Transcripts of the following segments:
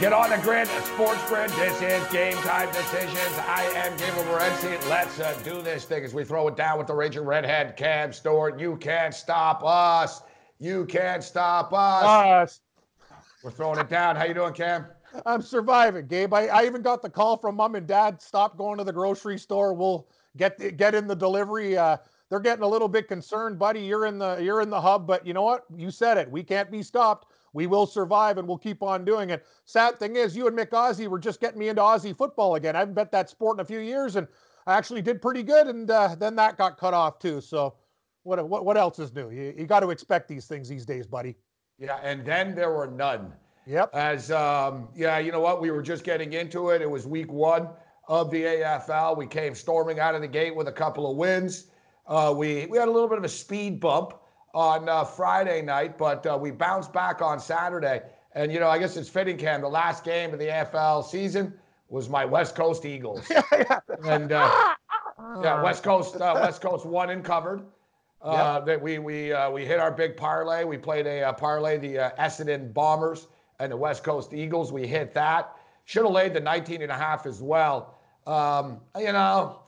Get on the grid, Sports Grid. This is Game Time Decisions. I am Gabriel Morency. Let's uh, do this thing as we throw it down with the Raging Redhead Cam Stewart. You can't stop us. You can't stop us. Us. We're throwing it down. How you doing, Cam? I'm surviving, Gabe. I, I even got the call from mom and dad. Stop going to the grocery store. We'll get get in the delivery. Uh, they're getting a little bit concerned, buddy. You're in the you're in the hub, but you know what? You said it. We can't be stopped. We will survive and we'll keep on doing it. Sad thing is, you and Mick Aussie were just getting me into Aussie football again. I haven't bet that sport in a few years, and I actually did pretty good. And uh, then that got cut off too. So, what what what else is new? You, you got to expect these things these days, buddy. Yeah, and then there were none. Yep. As um, yeah, you know what? We were just getting into it. It was week one of the AFL. We came storming out of the gate with a couple of wins. Uh, we we had a little bit of a speed bump on uh, Friday night, but uh, we bounced back on Saturday. And you know, I guess it's fitting, Cam. The last game of the AFL season was my West Coast Eagles, and uh, yeah, West Coast uh, West Coast won and covered. Uh, That we we uh, we hit our big parlay. We played a parlay, the uh, Essendon Bombers and the West Coast Eagles. We hit that. Should have laid the 19 and a half as well. Um, you know,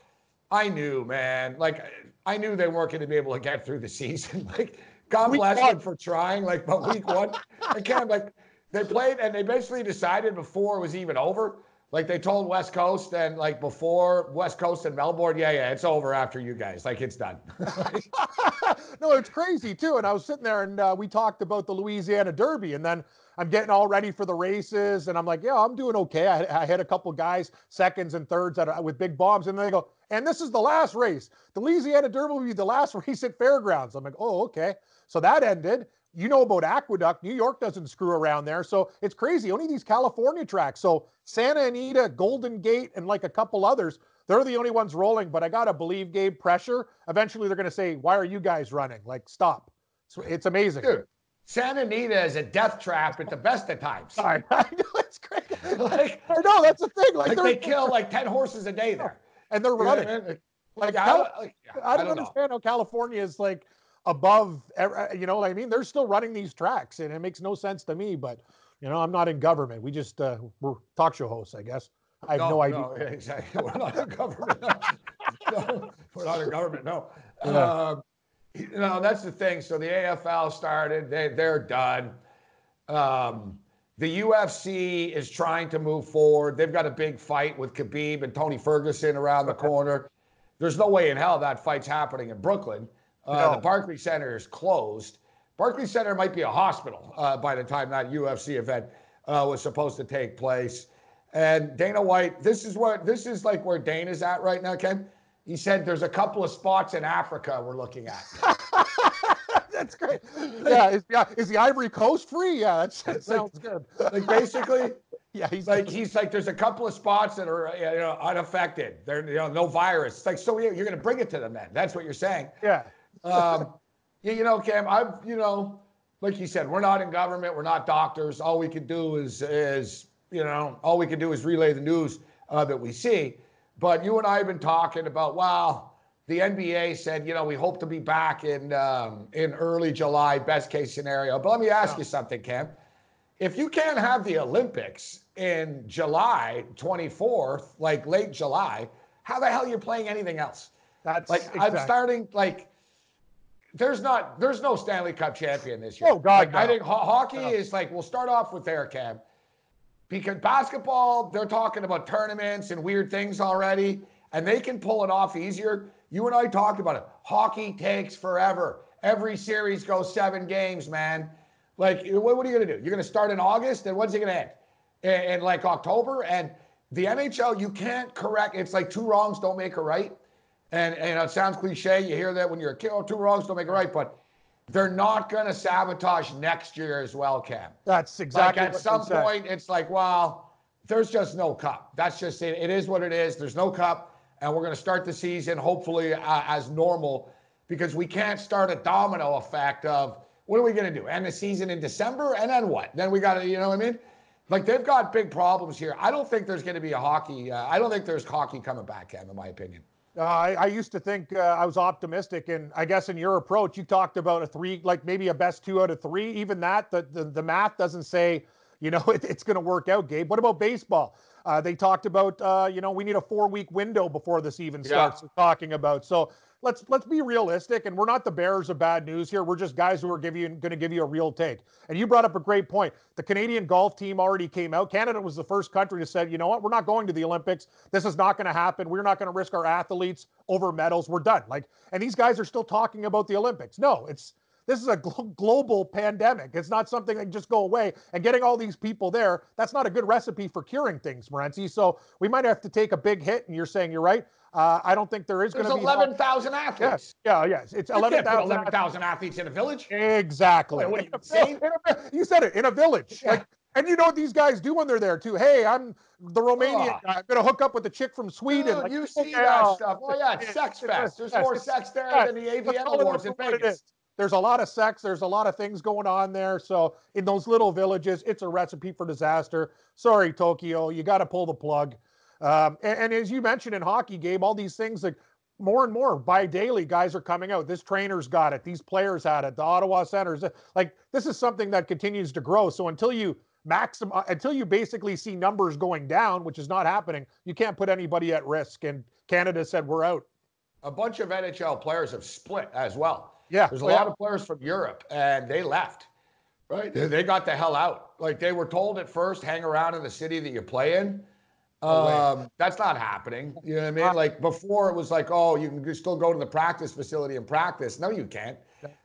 I knew, man. Like I knew they weren't going to be able to get through the season. like God Week bless one. them for trying. Like, but week one, I can't like they played and they basically decided before it was even over. Like they told West Coast and like before West Coast and Melbourne, yeah, yeah, it's over after you guys. Like it's done. no, it's crazy too. And I was sitting there and uh, we talked about the Louisiana Derby, and then I'm getting all ready for the races, and I'm like, yeah, I'm doing okay. I, I hit a couple guys seconds and thirds at, with big bombs, and then they go, and this is the last race. The Louisiana Derby will be the last race at Fairgrounds. I'm like, oh, okay. So that ended. You know about Aqueduct. New York doesn't screw around there. So it's crazy. Only these California tracks. So Santa Anita, Golden Gate, and like a couple others, they're the only ones rolling. But I got to believe, Gabe, pressure. Eventually they're going to say, why are you guys running? Like, stop. So it's amazing. Dude, Santa Anita is a death trap at the best of times. Sorry, I know it's crazy. like, I know that's the thing. Like, like they kill like 10 horses a day there. And they're running. Like, Like, I, don't- I don't know. understand how California is like above, uh, you know what I mean? They're still running these tracks and it makes no sense to me, but you know, I'm not in government. We just, uh, we're talk show hosts, I guess. I have no, idea. No, yeah, exactly. We're not a government. no, we're not a government. No. Yeah. Um, you know, that's the thing. So the AFL started. They they're done. Um, the UFC is trying to move forward. They've got a big fight with Khabib and Tony Ferguson around the corner. There's no way in hell that fight's happening in Brooklyn. Uh, No. The Barclays Center is closed. Barclays Center might be a hospital uh, by the time that UFC event uh, was supposed to take place. And Dana White, this is what this is like where Dana's at right now, Ken. He said there's a couple of spots in Africa we're looking at. That's great. Yeah, is, yeah, is the Ivory Coast free? Yeah, that sounds good. like basically, Yeah, he's like he's like there's a couple of spots that are you know unaffected. They're you know no virus. It's like so you're going to bring it to them then. That's what you're saying. yeah. Um, you, you know, Cam, I've you know, like you said, we're not in government. We're not doctors. All we can do is is you know, all we can do is relay the news uh, that we see. But you and I have been talking about wow. The NBA said, you know, we hope to be back in um, in early July, best case scenario. But let me ask you something, Cam. If you can't have the Olympics in July 24th, like late July, how the hell are you playing anything else? That's Like I'm starting like there's not there's no Stanley Cup champion this year. Oh, God, Like, I think ho- hockey No. is like we'll start off with there, Cam. Because basketball, they're talking about tournaments and weird things already, and they can pull it off easier. You and I talked about it. Hockey takes forever. Every series goes seven games, man. Like, what, are you going to do? You're going to start in August, and when's it going to end? In, in like October? And the NHL, you can't correct. It's like two wrongs don't make a right. And, and it sounds cliche. You hear that when you're a kid, oh, two wrongs don't make a right. But they're not going to sabotage next year as well, Cam. That's exactly Like at some point, it's like, well, there's just no cup. That's just it. It is what it is. There's no cup, and we're going to start the season hopefully uh, as normal. because we can't start a domino effect of what are we going to do? End the season in December, and then what? Then we got to, you know what I mean? Like they've got big problems here. I don't think there's going to be a hockey. Uh, I don't think there's hockey coming back, Cam, in my opinion. Uh, I, I, used to think uh, I was optimistic, and I guess in your approach, you talked about a three, like maybe a best two out of three. Even that, the the, the math doesn't say, you know, it, it's going to work out. Gabe, what about baseball? Uh, they talked about, uh, you know, we need a four week window before this even starts. Yeah. Talking about. So let's let's be realistic and we're not the bearers of bad news here. We're just guys who are giving going to give you a real take. And you brought up a great point. The canadian golf team already came out. Canada was the first country to say you know what? We're not going to the olympics. This is not going to happen. We're not going to risk our athletes over medals. We're done. Like and these guys are still talking about the olympics. No it's this is a gl- global pandemic. It's not something that can just go away. And getting all these people there, that's not a good recipe for curing things, Morency. So we might have to take a big hit. And you're saying you're right. Uh, I don't think there is going to be 11,000 athletes. Yes. Yeah, yes. It's 11,000 11, athletes in a village. Exactly. Wait, you saying? You said it in a village. Yeah. Like, and you know what these guys do when they're there too? Hey, I'm the Romanian oh. guy. I'm gonna hook up with the chick from Sweden. Dude, like, you see that stuff? Oh yeah, it's sex fest. There's more sex there than the AVN awards in Vegas. There's a lot of sex. There's a lot of things going on there. So in those little villages, it's a recipe for disaster. Sorry, Tokyo, you got to pull the plug. Um, and, and, as you mentioned in hockey, Gabe, all these things like more and more by daily guys are coming out. This trainer's got it. These players had it. The Ottawa Senators. Like this is something that continues to grow. So until you maximum, uh, until you basically see numbers going down, which is not happening, you can't put anybody at risk. And Canada said we're out. A bunch of NHL players have split as well. Yeah, there's a well, lot yeah. of players from Europe, and they left. Right, they got the hell out. Like they were told at first, hang around in the city that you play in um, that's not happening. You know what I mean? Like before, it was like, oh, you can still go to the practice facility and practice. No, you can't.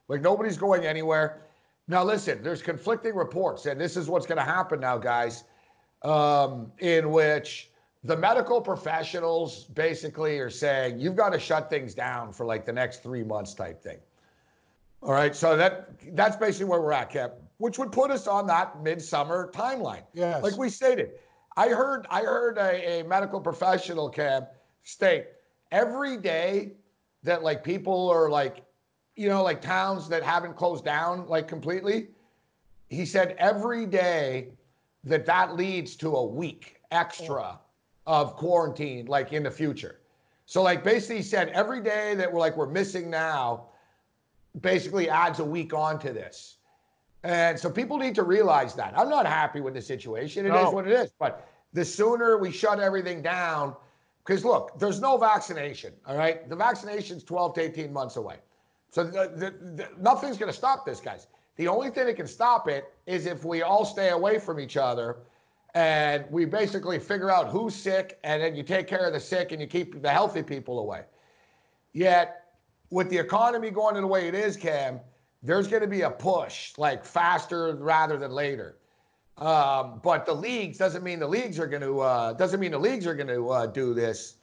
Like nobody's going anywhere. Now, listen, there's conflicting reports, and this is what's going to happen now, guys, um, in which the medical professionals basically are saying you've got to shut things down for like the next three months type thing. All right, so that that's basically where we're at, Cap, which would put us on that midsummer timeline. Yes. Like we stated, I heard I heard a, a medical professional cab state every day that like people are like, you know, like towns that haven't closed down like completely. He said every day that that leads to a week extra of quarantine like in the future. So like basically he said every day that we're like we're missing now basically adds a week onto this. And so people need to realize that. I'm not happy with the situation. It no. is what it is. But the sooner we shut everything down, because look, there's no vaccination. All right. The vaccination's 12 to 18 months away. So the, the, the, nothing's going to stop this, guys. The only thing that can stop it is if we all stay away from each other and we basically figure out who's sick and then you take care of the sick and you keep the healthy people away. Yet, with the economy going the way it is, Cam, there's going to be a push like faster rather than later. Um, but the leagues doesn't mean the leagues are going to uh, doesn't mean the leagues are going to uh, do this.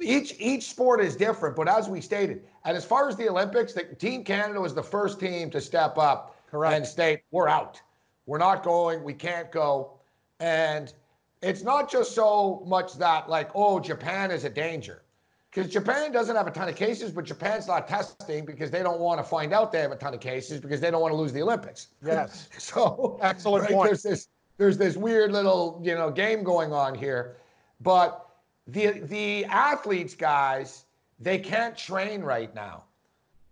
Each each sport is different, but as we stated, and as far as the Olympics, the Team Canada was the first team to step up Correct. and state we're out, we're not going, we can't go, and it's not just so much that like oh Japan is a danger because Japan doesn't have a ton of cases, but Japan's not testing because they don't want to find out they have a ton of cases because they don't want to lose the Olympics. Yes. so excellent right, point. There's this there's this weird little you know game going on here, but the the athletes guys they can't train right now.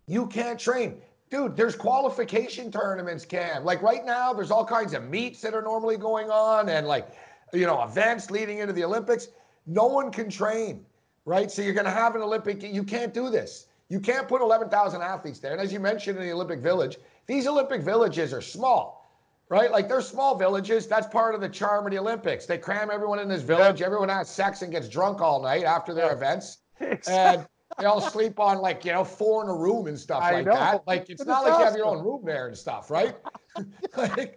You can't train. Dude, there's qualification tournaments, Cam. Like right now, there's all kinds of meets that are normally going on and like, you know, events leading into the Olympics. No one can train right? So you're going to have an Olympic. You can't do this. You can't put 11,000 athletes there. And as you mentioned in the Olympic Village, these Olympic villages are small, right? Like they're small villages. That's part of the charm of the Olympics. They cram everyone in this village. Everyone has sex and gets drunk all night after their events. And they all sleep on like, you know, four in a room and stuff I like know. that. Like it's, it's not like you have your own room there and stuff, right? like,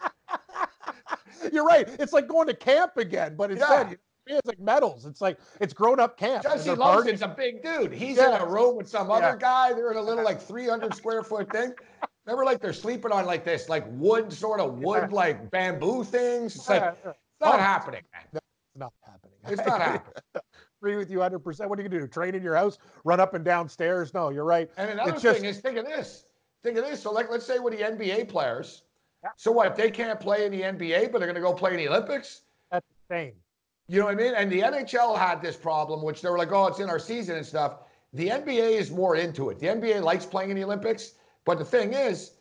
You're right. It's like going to camp again, but instead, yeah. It's like medals. It's like it's grown up camp. Jesse Lumsden's a big dude. He's yeah. in a room with some other guy. They're in a little like 300 square foot thing. Remember, like they're sleeping on like this, like wood, sort of wood, yeah. like bamboo things. It's like it's not oh. happening, man. It's not happening. It's not happening. agree with you 100. percent What are you gonna do? Train in your house, run up and down stairs? No, you're right. And another It's thing just- is, think of this. Think of this. So, like, let's say with the NBA players. So what? If They can't play in the NBA, but they're going to go play in the Olympics. That's insane. You know what I mean? And the NHL had this problem, which they were like, "Oh, it's in our season and stuff." The NBA is more into it. The NBA likes playing in the Olympics, but the thing is,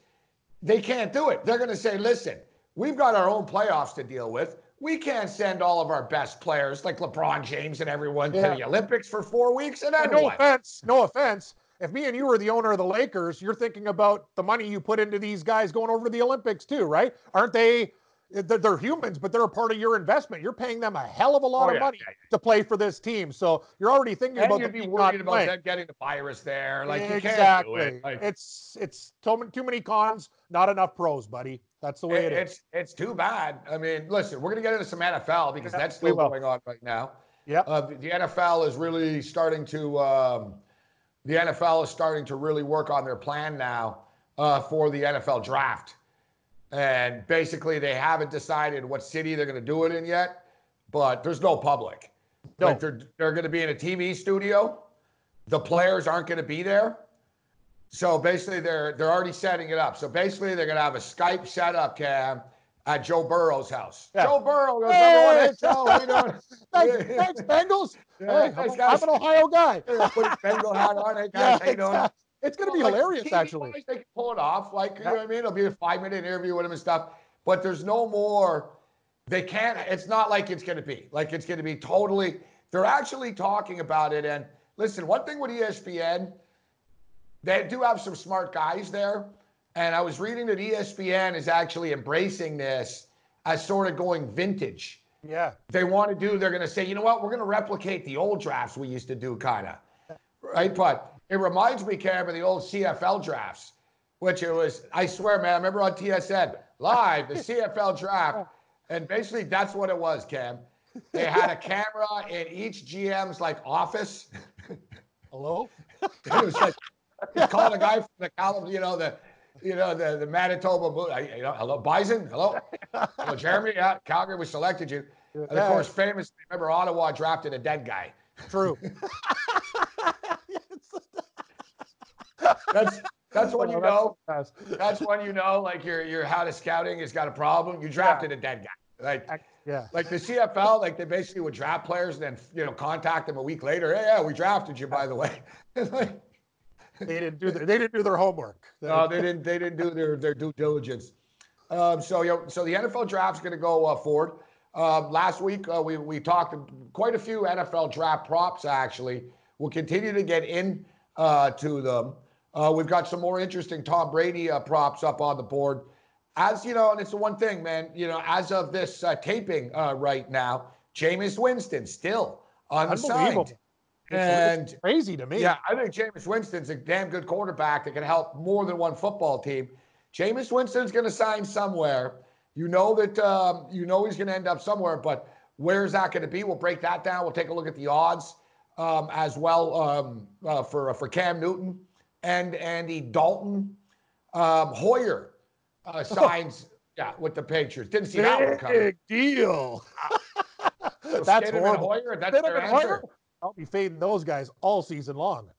they can't do it. They're going to say, "Listen, we've got our own playoffs to deal with. We can't send all of our best players, like LeBron James and everyone, Yeah. to the Olympics for four weeks." And then And no what? offense, no offense. If me and you were the owner of the Lakers, you're thinking about the money you put into these guys going over to the Olympics too, right? Aren't they? They're, they're humans, but they're a part of your investment. You're paying them a hell of a lot Oh, of yeah, money yeah, to play for this team, so you're already thinking And about you'd be worried about playing. them getting the virus there. Like exactly. it. Like, it's it's too many, too many cons, not enough pros, buddy. That's the way It- it is. it's it's too bad. I mean, listen, we're gonna get into some NFL because Yeah, that's still going on right now. Yeah, Uh, the, the NFL is really starting to um, the NFL is starting to really work on their plan now uh, for the NFL draft, and basically they haven't decided what city they're gonna do it in yet, but there's no public. No. Like they're they're gonna be in a TV studio. The players aren't gonna be there. So basically, they're they're already setting it up. So basically, they're gonna have a Skype setup cam at Joe Burrow's house. Yeah. Joe Burrow goes, Hey! "Everyone, hey Joe, how you doing?" thanks, thanks, Bengals. Yeah, hey, I'm, guys. I'm an Ohio guy. Yeah, Put Bengal hat on. Hey Yeah, guys, how you doing? exact- It's going to be Like, hilarious, actually. They can pull it off, like you Yeah. know what I mean. It'll be a five-minute interview with him and stuff. But there's no more. They can't. It's not like it's going to be. Like it's going to be totally. They're actually talking about it. And listen, one thing with ESPN, they do have some smart guys there. And I was reading that ESPN is actually embracing this as sort of going vintage Yeah. they want to do, they're going to say, you know what, we're going to replicate the old drafts we used to do, kind of. Right? But it reminds me, Cam, of the old CFL drafts, which it was, I swear, man, I remember on TSN, live, the CFL draft. And basically, that's what it was, Cam. They had a camera in each GM's like office. Hello? it was like you call a guy from the Cal, you know the, you know the the Manitoba, you know, hello Bison, hello, hello Jeremy, yeah, Calgary, we selected you, and of course, famously, Remember, Ottawa drafted a dead guy. True. That's that's when you know. that's- when you know, like your your how to scouting has got a problem. You drafted a dead guy, like. Yeah. Like the CFL, like they basically would draft players and then you know contact them a week later. Hey, yeah, we drafted you, by the way. Like, They didn't do their, they didn't do their homework. No, they didn't. They didn't do their their due diligence. Um, so you know, so the NFL draft's going to go uh, forward. Uh, last week uh, we we talked quite a few NFL draft props. Actually, we'll continue to get in uh, to them. Uh, we've got some more interesting Tom Brady uh, props up on the board. As you know, and it's the one thing, man. You know, as of this uh, taping uh, right now, Jameis Winston still unsigned. And it's crazy to me. yeah, I think Jameis Winston's a damn good quarterback that can help more than one football team. Jameis Winston's going to sign somewhere. You know that um, you know he's going to end up somewhere, but where's that going to be? We'll break that down. We'll take a look at the odds um, as well um, uh, for for Cam Newton and Andy Dalton. Um, Hoyer uh, signs yeah with the Patriots. Didn't see that one coming. Big deal. That's horrible. Hoyer, that's their answer. Hoyer? I'll be fading those guys all season long.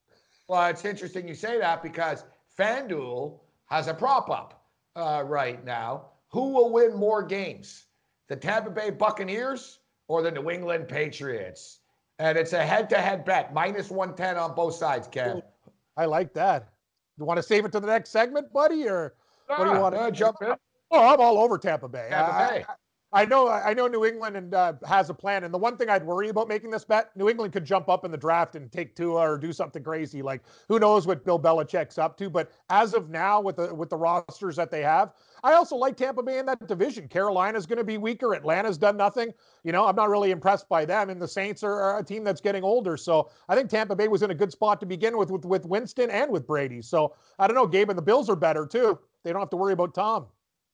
Well, it's interesting you say that because FanDuel has a prop up uh, right now. Who will win more games, the Tampa Bay Buccaneers or the New England Patriots? And it's a head-to-head bet, minus 110 on both sides, Cam. I like that. You want to save it to the next segment, buddy, or what do you Ah, want? uh, jump in? Oh, I'm all over Tampa Bay. Tampa Bay. I, I know, I know New England and uh, has a plan. And the one thing I'd worry about making this bet, New England could jump up in the draft and take Tua or do something crazy. Like who knows what Bill Belichick's up to? But as of now, with the with the rosters that they have, I also like Tampa Bay in that division. Carolina's going to be weaker. Atlanta's done nothing. You know, I'm not really impressed by them. And the Saints are, are a team that's getting older. So I think Tampa Bay was in a good spot to begin with, with with Winston and with Brady. So I don't know. Gabe and the Bills are better too. They don't have to worry about Tom.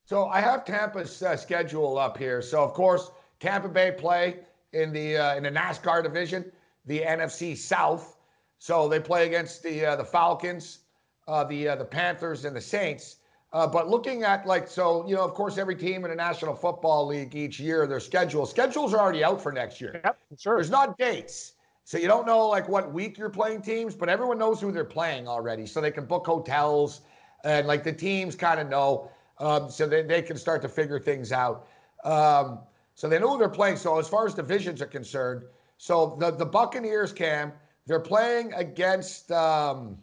So I have Tampa's uh, schedule up here. So of course, Tampa Bay play in the uh, in the NASCAR division, the NFC South. So they play against the uh, the Falcons, uh, the uh, the Panthers, and the Saints. Uh, but looking at like so, you know, of course, every team in the National Football League each year, their schedule schedules are already out for next year. Yep, sure. There's not dates. So you don't know like what week you're playing teams, but everyone knows who they're playing already. So they can book hotels and like the teams kind of know. Um, so they, they can start to figure things out. Um, so they know who they're playing. So as far as divisions are concerned, so the, the Buccaneers, Cam, they're playing against um,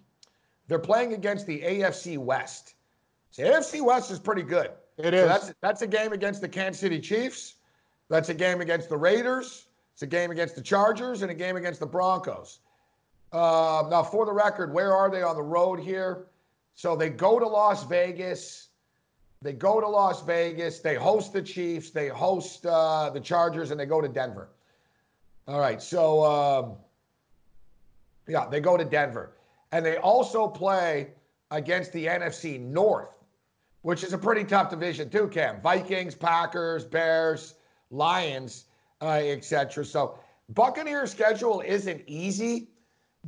they're playing against the AFC West. So AFC West is pretty good. It is. So that's that's a game against the Kansas City Chiefs. That's a game against the Raiders. It's a game against the Chargers and a game against the Broncos. Uh, now, for the record, where are they on the road here? So they go to Las Vegas. They go to Las Vegas. They host the Chiefs. They host uh, the Chargers, and they go to Denver. All right. So, um, yeah, they go to Denver. And they also play against the NFC North, which is a pretty tough division, too, Cam. Vikings, Packers, Bears, Lions uh, etc. So Buccaneers schedule isn't easy,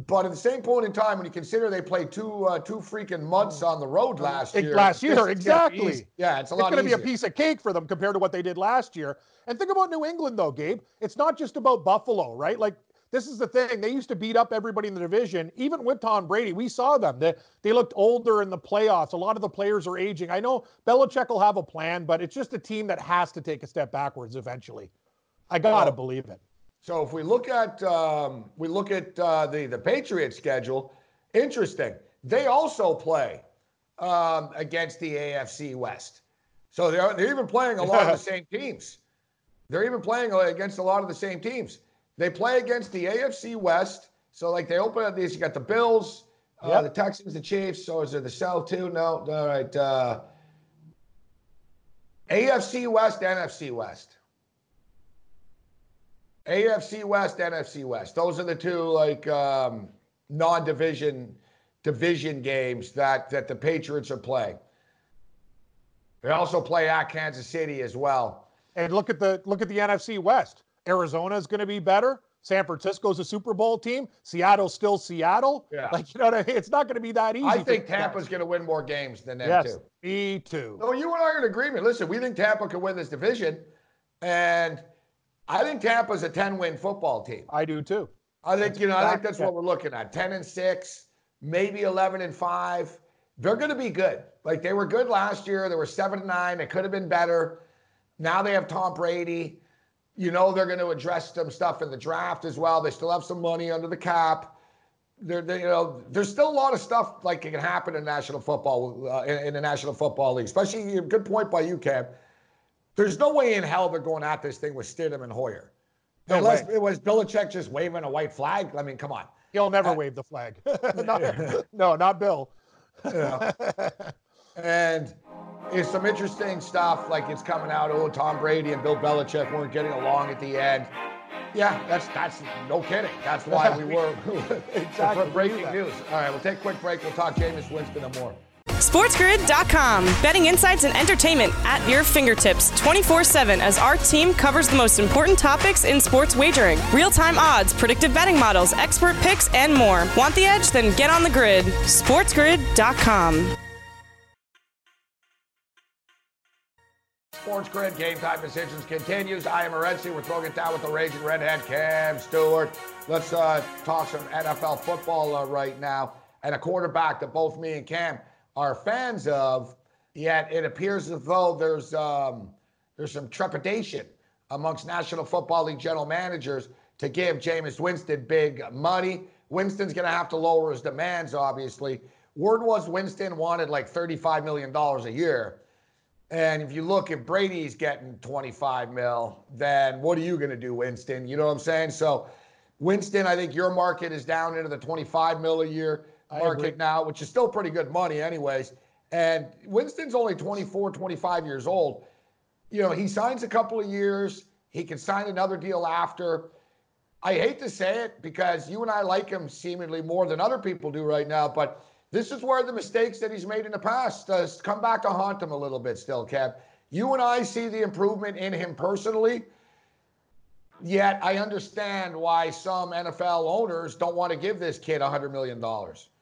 but at the same point in time, when you consider they played two uh, two freaking months on the road last year, last year, it's exactly. Yeah, it's a It's going to be a piece of cake for them compared to what they did last year. And think about New England, though, Gabe. It's not just about Buffalo, right? Like, this is the thing. They used to beat up everybody in the division, even with Tom Brady. We saw them. They, they looked older in the playoffs. A lot of the players are aging. I know Belichick will have a plan, but it's just a team that has to take a step backwards eventually. I got to Well, believe it. So if we look at um, we look at uh, the the Patriots schedule, interesting. They also play um, against the AFC West. So they're they're even playing a lot of the same teams. They're even playing against a lot of the same teams. They play against the AFC West. So like they open up these. You got the Bills, uh, Yep. the Texans, the Chiefs. So is there the South too? No. All right. Uh, AFC West, NFC West. AFC West, NFC West. Those are the two like um, non-division division games that that the Patriots are playing. They also play at Kansas City as well. And look at the look at the NFC West. Arizona is going to be better. San Francisco's a Super Bowl team. Seattle's still Seattle. Yeah. Like you know what I mean? It's not going to be that easy. I think. Tampa's going to win more games than them Yes, too. me too. No, you and I are in agreement. Listen, we think Tampa can win this division, and I think Tampa's a 10-win football team. I do too. I think you know. I think that's what we're looking at. Ten and six, maybe eleven and five. They're going to be good. Like they were good last year. They were seven and nine. They could have been better. Now they have Tom Brady. You know they're going to address some stuff in the draft as well. They still have some money under the cap. There, you know, there's still a lot of stuff like it can happen in national football, uh, in, in the National Football League. Especially, a good point by you, Cam. There's no way in hell they're going at this thing with Stidham and Hoyer. No Unless way. it was Belichick just waving a white flag. I mean, come on. He'll never Uh, wave the flag. Not- no, not Bill. Yeah. and it's some interesting stuff. Like it's coming out. Oh, Tom Brady and Bill Belichick weren't getting along at the end. Yeah, that's that's no kidding. That's why we were Exactly. breaking news. All right, we'll take a quick break. We'll talk Jameis Winston and more. SportsGrid.com. Betting insights and entertainment at your fingertips 24 7 as our team covers the most important topics in sports wagering real time odds, predictive betting models, expert picks, and more. Want the edge? Then get on the grid. SportsGrid.com. Sports Grid Game Time Decisions continues. I am Morency. We're throwing it down with the Raging Redhead, Cam Stewart. Let's uh, talk some NFL football uh, right now. And a quarterback that both me and Cam are fans of, yet it appears as though there's um, there's some trepidation amongst National Football League general managers to give Jameis Winston big money. Winston's going to have to lower his demands, obviously. Word was Winston wanted like $35 million a year. And if you look, if Brady's getting 25 mil, then what are you going to do, Winston? You know what I'm saying? So, Winston, I think your market is down into the 25 mil a year market now, which is still pretty good money, anyways. And Winston's only 24, 25 years old. You know, he signs a couple of years, he can sign another deal after. I hate to say it because you and I like him seemingly more than other people do right now, but this is where the mistakes that he's made in the past uh, come back to haunt him a little bit still, Kev. You and I see the improvement in him personally, yet I understand why some NFL owners don't want to give this kid $100 million.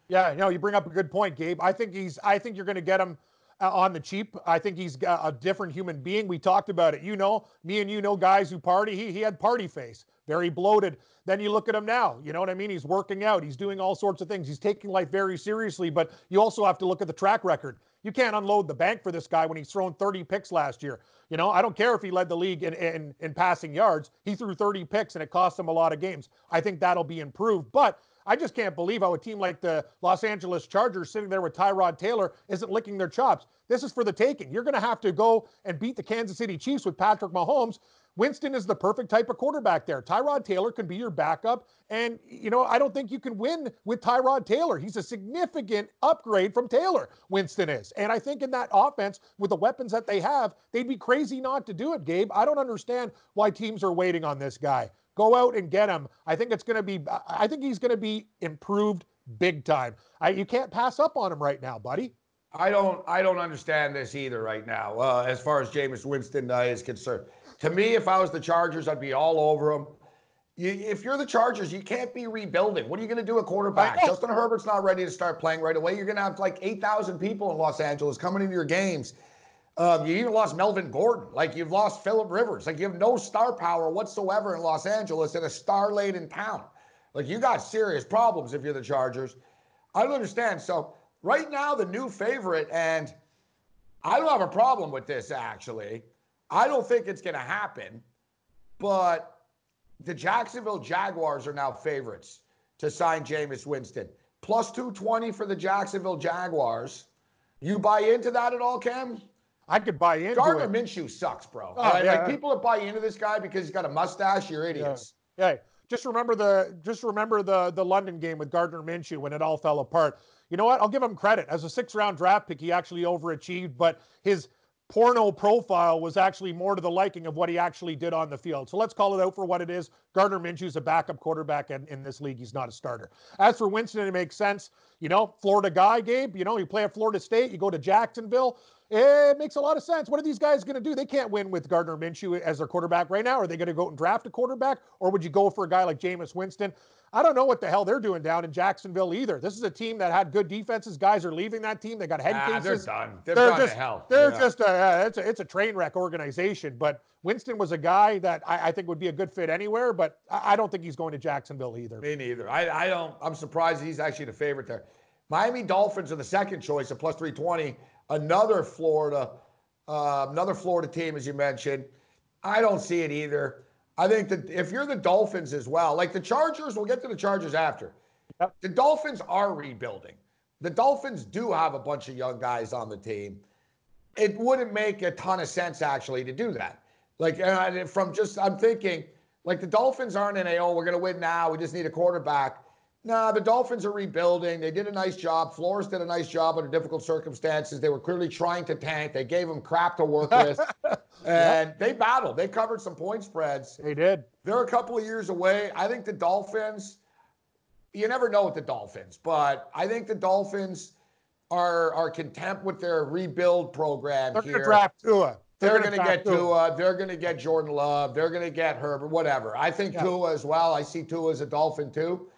Yeah, no, you bring up a good point, Gabe. I think he's. I think you're going to get him uh, on the cheap. I think he's a different human being. We talked about it. You know, me and you know guys who party. He he had party face, very bloated. Then you look at him now. You know what I mean? He's working out. He's doing all sorts of things. He's taking life very seriously. But you also have to look at the track record. You can't unload the bank for this guy when he's thrown 30 picks last year. You know, I don't care if he led the league in, in, in passing yards. He threw 30 picks and it cost him a lot of games. I think that'll be improved. But I just can't believe how a team like the Los Angeles Chargers sitting there with Tyrod Taylor isn't licking their chops. This is for the taking. You're going to have to go and beat the Kansas City Chiefs with Patrick Mahomes. Winston is the perfect type of quarterback there. Tyrod Taylor can be your backup. And, you know, I don't think you can win with Tyrod Taylor. He's a significant upgrade from Taylor, Winston is. And I think in that offense, with the weapons that they have, they'd be crazy not to do it, Gabe. I don't understand why teams are waiting on this guy. Go out and get him. I think it's going to be, I think he's going to be improved big time. I, you can't pass up on him right now, buddy. I don't, I don't understand this either right now. Uh, as far as Jameis Winston uh, is concerned, to me, if I was the Chargers, I'd be all over him. You, if you're the Chargers, you can't be rebuilding. What are you going to do at quarterback? Justin Herbert's not ready to start playing right away. You're going to have like 8,000 people in Los Angeles coming into your games. Um, you even lost Melvin Gordon. Like you've lost Philip Rivers. Like you have no star power whatsoever in Los Angeles in a star laden town. Like you got serious problems if you're the Chargers. I don't understand. So right now, the new favorite, and I don't have a problem with this actually. I don't think it's going to happen, but the Jacksonville Jaguars are now favorites to sign Jameis Winston. Plus 220 for the Jacksonville Jaguars. You buy into that at all, Cam? I could buy into Gardner it. Minshew sucks, bro. Oh, right? yeah. Like people that buy into this guy because he's got a mustache, you're idiots. Yeah. yeah. Just remember the just remember the the London game with Gardner Minshew when it all fell apart. You know what? I'll give him credit. As a six round draft pick, he actually overachieved, but his porno profile was actually more to the liking of what he actually did on the field. So let's call it out for what it is. Gardner Minshew's a backup quarterback in, in this league. He's not a starter. As for Winston, it makes sense. You know, Florida guy, Gabe, you know, you play at Florida State, you go to Jacksonville. It makes a lot of sense. What are these guys going to do? They can't win with Gardner Minshew as their quarterback right now. Are they going to go and draft a quarterback? Or would you go for a guy like Jameis Winston? I don't know what the hell they're doing down in Jacksonville either. This is a team that had good defenses. Guys are leaving that team. They got head ah, cases. They're done. They're, they're just, hell. They're just a, uh, it's a it's a train wreck organization. But Winston was a guy that I, I think would be a good fit anywhere. But I, I, don't think he's going to Jacksonville either. Me neither. I, I don't. I'm surprised he's actually the favorite there. Miami Dolphins are the second choice at plus 320. Another Florida, uh, another Florida team, as you mentioned. I don't see it either. I think that if you're the Dolphins as well, like the Chargers, we'll get to the Chargers after. Yep. The Dolphins are rebuilding. The Dolphins do have a bunch of young guys on the team. It wouldn't make a ton of sense actually to do that. Like from just I'm thinking like the Dolphins aren't in a oh we're gonna win now we just need a quarterback. Nah, the Dolphins are rebuilding. They did a nice job. Flores did a nice job under difficult circumstances. They were clearly trying to tank. They gave them crap to work with. and they battled. They covered some point spreads. They did. They're a couple of years away. I think the Dolphins, you never know with the Dolphins, but I think the Dolphins are are content with their rebuild program. They're going to draft Tua. They're, They're going to get Tua. Tua. They're going to get Jordan Love. They're going to get Herbert, whatever. I think yeah. Tua as well. I see Tua as a Dolphin too.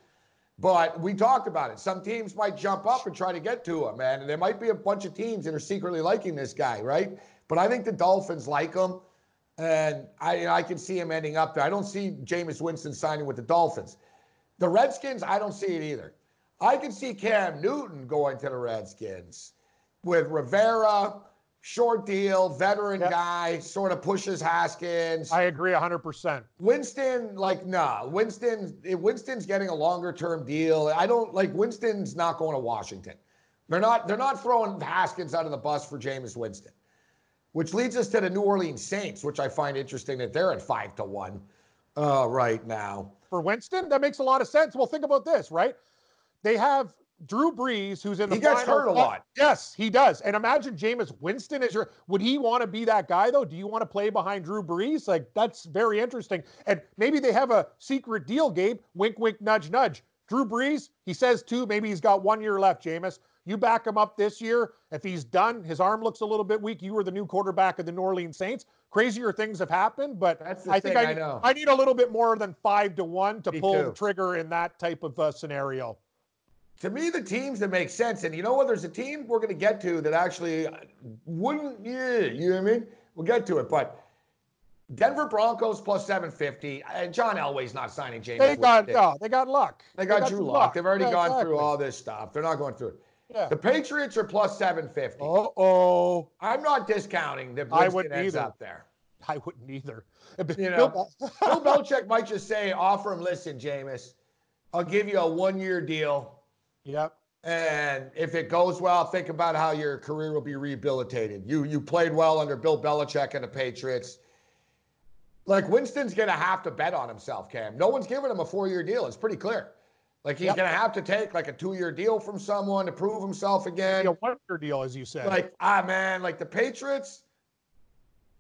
But we talked about it. Some teams might jump up and try to get to him, man. And there might be a bunch of teams that are secretly liking this guy, right? But I think the Dolphins like him, and I I can see him ending up there. I don't see Jameis Winston signing with the Dolphins. The Redskins, I don't see it either. I can see Cam Newton going to the Redskins with Rivera, short deal, veteran yep. guy, sort of pushes Haskins. I agree 100%. Winston, like, nah, Winston, Winston's getting a longer term deal. I don't like Winston's not going to Washington. They're not, they're not throwing Haskins out of the bus for Jameis Winston, which leads us to the New Orleans Saints, which I find interesting that they're at five to one uh, right now. For Winston, that makes a lot of sense. Well, think about this, right? They have Drew Brees, who's in the he gets hurt a lot. Yes, he does. And imagine Jameis Winston is your. Would he want to be that guy though? Do you want to play behind Drew Brees? Like that's very interesting. And maybe they have a secret deal, Gabe. Wink, wink, nudge, nudge. Drew Brees, he says too. Maybe he's got one year left. Jameis, you back him up this year. If he's done, his arm looks a little bit weak. You were the new quarterback of the New Orleans Saints. Crazier things have happened, but I think I, I, I, need a little bit more than five to one to Me pull too. the trigger in that type of uh, scenario. To me, the teams that make sense, and you know what? There's a team we're going to get to that actually wouldn't, yeah, you know what I mean? We'll get to it. But Denver Broncos plus 750. And John Elway's not signing James. They got, no, they got luck. They got, they got Drew Lock. They've already yeah, gone exactly. through all this stuff. They're not going through it. Yeah. The Patriots are plus 750. Uh oh. I'm not discounting that Winston I wouldn't ends either. up there. I wouldn't either. You know, Bill Belichick might just say, offer him, listen, Jameis, I'll give you a one year deal. Yep. And if it goes well, think about how your career will be rehabilitated. You you played well under Bill Belichick and the Patriots. Like Winston's gonna have to bet on himself, Cam. No one's giving him a four-year deal. It's pretty clear. Like he's yep. gonna have to take like a two-year deal from someone to prove himself again. A one-year deal, as you said. Like ah man, like the Patriots.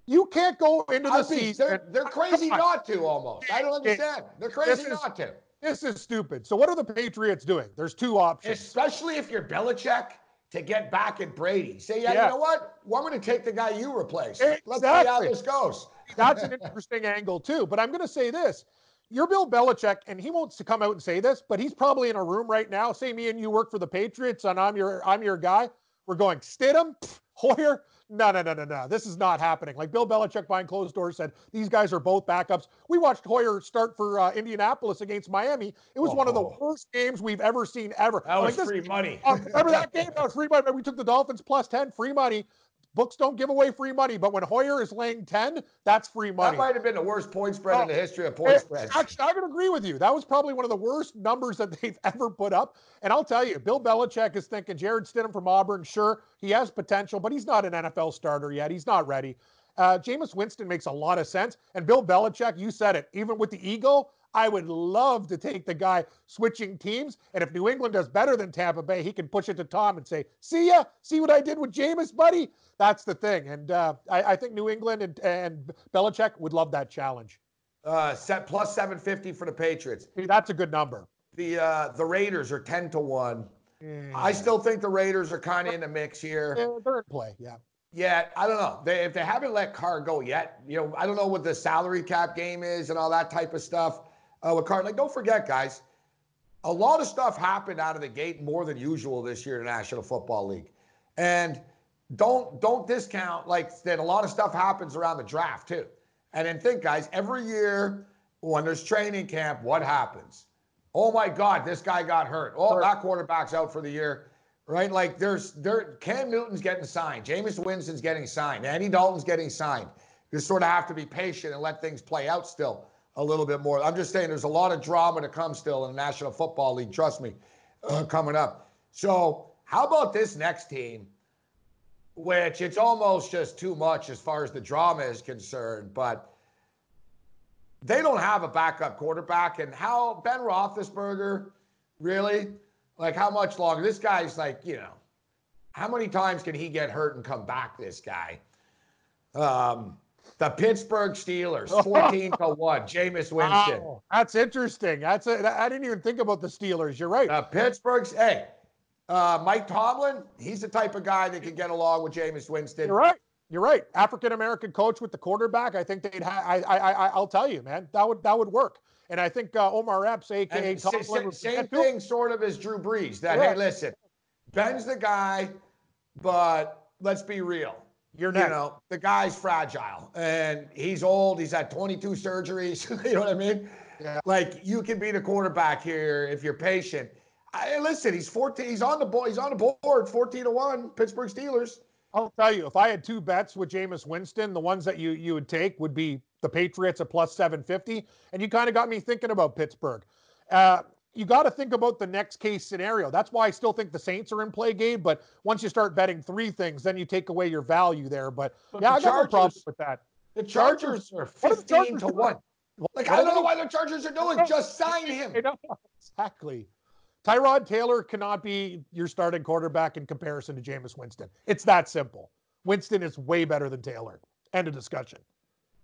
You can't go into the I season. They're, they're crazy not to almost. I don't understand. They're crazy is, not to. This is stupid. So what are the Patriots doing? There's two options. Especially if you're Belichick to get back at Brady. Say, yeah, yeah. you know what? Well, I'm going to take the guy you replaced. Exactly. Let's see how this goes. That's an interesting angle too. But I'm going to say this: you're Bill Belichick, and he wants to come out and say this, but he's probably in a room right now. Say me and you work for the Patriots, and I'm your I'm your guy. We're going Stidham, Hoyer, no, no, no, no, no. This is not happening. Like Bill Belichick behind closed doors said, these guys are both backups. We watched Hoyer start for uh, Indianapolis against Miami. It was oh. one of the oh. worst games we've ever seen ever. That was like, free money. Uh, remember that game? That was free money. We took the Dolphins plus 10, free money. Books don't give away free money, but when Hoyer is laying 10, that's free money. That might have been the worst point spread oh, in the history of point spreads. Actually, I can agree with you. That was probably one of the worst numbers that they've ever put up. And I'll tell you, Bill Belichick is thinking Jarrett Stidham from Auburn, sure, he has potential, but he's not an NFL starter yet. He's not ready. Uh, Jameis Winston makes a lot of sense. And Bill Belichick, you said it, even with the ego, I would love to take the guy switching teams. And if New England does better than Tampa Bay, he can push it to Tom and say, See ya, see what I did with Jameis, buddy? That's the thing. And uh, I, I, think New England and, and Belichick would love that challenge. Uh, set plus 750 for the Patriots. That's a good number. The uh, the Raiders are 10 to 1. Mm. I still think the Raiders are kind of in the mix here. Yeah, they're in play, yeah. Yeah, I don't know. They, if they haven't let Carr go yet, you know, I don't know what the salary cap game is and all that type of stuff uh, with Carr. Like, don't forget, guys, a lot of stuff happened out of the gate more than usual this year in the National Football League, and don't don't discount like that. A lot of stuff happens around the draft too. And then think, guys, every year when there's training camp, what happens? Oh my God, this guy got hurt. Oh, that quarterback's out for the year. Right? Like there's there Cam Newton's getting signed. Jameis Winston's getting signed. Andy Dalton's getting signed. You sort of have to be patient and let things play out still a little bit more. I'm just saying there's a lot of drama to come still in the National Football League. Trust me, uh, coming up. So, how about this next team, which it's almost just too much as far as the drama is concerned, but they don't have a backup quarterback. And how Ben Roethlisberger, really? Like, how much longer? This guy's like, you know, how many times can he get hurt and come back, this guy? Um, the Pittsburgh Steelers, 14 to 1. Jameis Winston. Wow, that's interesting. That's a, I didn't even think about the Steelers. You're right. The Pittsburgh's, hey, uh, Mike Tomlin, he's the type of guy that can get along with Jameis Winston. You're right. You're right. African American coach with the quarterback. I think they'd have. I, I, I, I'll tell you, man, that would that would work. And I think uh, Omar Epps, aka and Tomlin, same, same thing, sort of as Drew Brees. That yeah. hey, listen, Ben's the guy, but let's be real. You're next. You know, the guy's fragile and he's old. He's had 22 surgeries. you know what I mean? Yeah. Like you can be the quarterback here if you're patient. I, listen, he's 14. He's on the board. He's on the board. 14 to one. Pittsburgh Steelers. I'll tell you, if I had two bets with Jameis Winston, the ones that you you would take would be the Patriots at plus 750, and you kind of got me thinking about Pittsburgh. Uh, you got to think about the next case scenario. That's why I still think the Saints are in play, Gabe. But once you start betting three things, then you take away your value there. But, but yeah, I got no problem with that. The Chargers are 15 Chargers to 1. Like, I don't know why the Chargers are doing. Just sign him. Exactly. Tyrod Taylor cannot be your starting quarterback in comparison to Jameis Winston. It's that simple. Winston is way better than Taylor. End of discussion.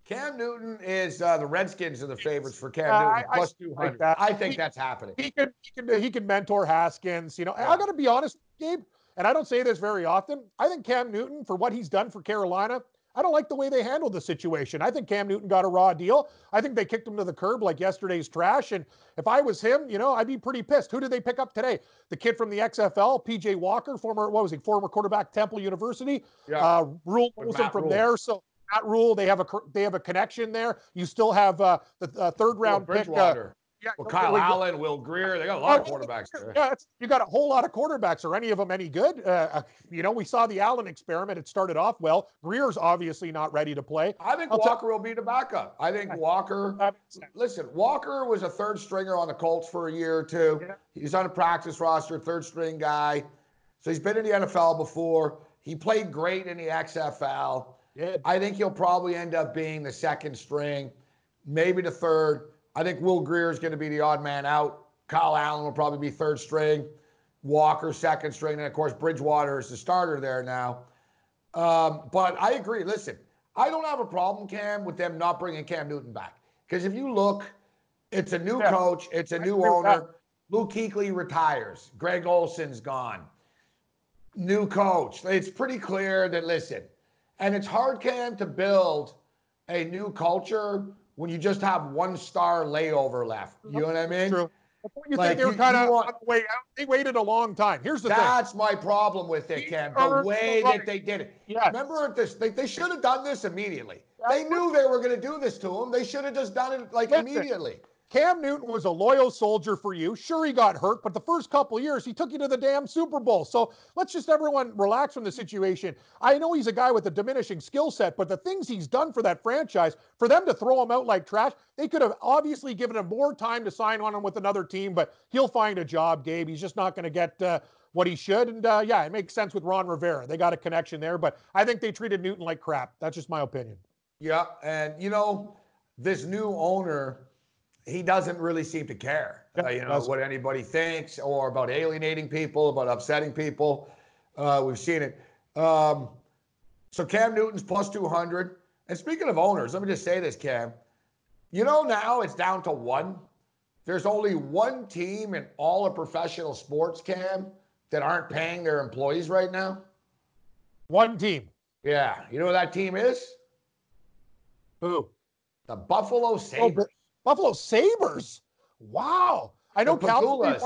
Cam Newton is uh, the Redskins are the favorites for Cam uh, Newton plus two hundred. Like I think he, that's happening. He can he can he can mentor Haskins. You know, yeah. I got to be honest, Gabe, and I don't say this very often. I think Cam Newton for what he's done for Carolina. I don't like the way they handled the situation. I think Cam Newton got a raw deal. I think they kicked him to the curb like yesterday's trash. And if I was him, you know, I'd be pretty pissed. Who did they pick up today? The kid from the XFL, PJ Walker, former, what was he, former quarterback, Temple University. Yeah. Uh, him from Rhule. there. So Matt Rhule. they have a they have a connection there. You still have uh, the uh, third round pick. Uh, yeah, well, Kyle Allen, Will Grier, they got a lot of quarterbacks there. Yeah, you got a whole lot of quarterbacks. Are any of them any good? Uh, uh, you know, we saw the Allen experiment. It started off well. Grier's obviously not ready to play. I think I'll Walker t- will be the backup. I think Walker. Listen, Walker was a third stringer on the Colts for a year or two. Yeah. He's on a practice roster, third string guy. So he's been in the NFL before. He played great in the XFL. Yeah. I think he'll probably end up being the second string, maybe the third. I think Will Grier is going to be the odd man out. Kyle Allen will probably be third string. Walker second string, and of course Bridgewater is the starter there now. Um, but I agree. Listen, I don't have a problem, Cam, with them not bringing Cam Newton back because if you look, it's a new yeah. coach, it's a new owner. Luke Kuechly retires. Greg Olsen's gone. New coach. It's pretty clear that listen, and it's hard, Cam, to build a new culture when you just have one star layover left. You know what I mean? True. You like, think they were kind of on the way out? They waited a long time. Here's the That's thing. That's my problem with it, Ken. The way the that they did it. Yes. Remember this? They, they should have done this immediately. That's they knew they were going to do this to him. They should have just done it like Listen, immediately. Cam Newton was a loyal soldier for you. Sure, he got hurt, but the first couple years, he took you to the damn Super Bowl. So let's just everyone relax from the situation. I know he's a guy with a diminishing skill set, but the things he's done for that franchise, for them to throw him out like trash, they could have obviously given him more time to sign on him with another team, but he'll find a job, Gabe. He's just not going to get. Uh, what he should. And uh, yeah, it makes sense with Ron Rivera. They got a connection there, but I think they treated Newton like crap. That's just my opinion. Yeah. And, you know, this new owner, he doesn't really seem to care, uh, you know, what anybody thinks or about alienating people, about upsetting people. Uh, we've seen it. Um, so Cam Newton's plus 200. And speaking of owners, let me just say this, Cam. You know, now it's down to one. There's only one team in all of professional sports, Cam, that aren't paying their employees right now. One team. Yeah. You know what that team is? Who? The Buffalo Sabres. Oh, Buffalo Sabres. Wow. I know Calgary,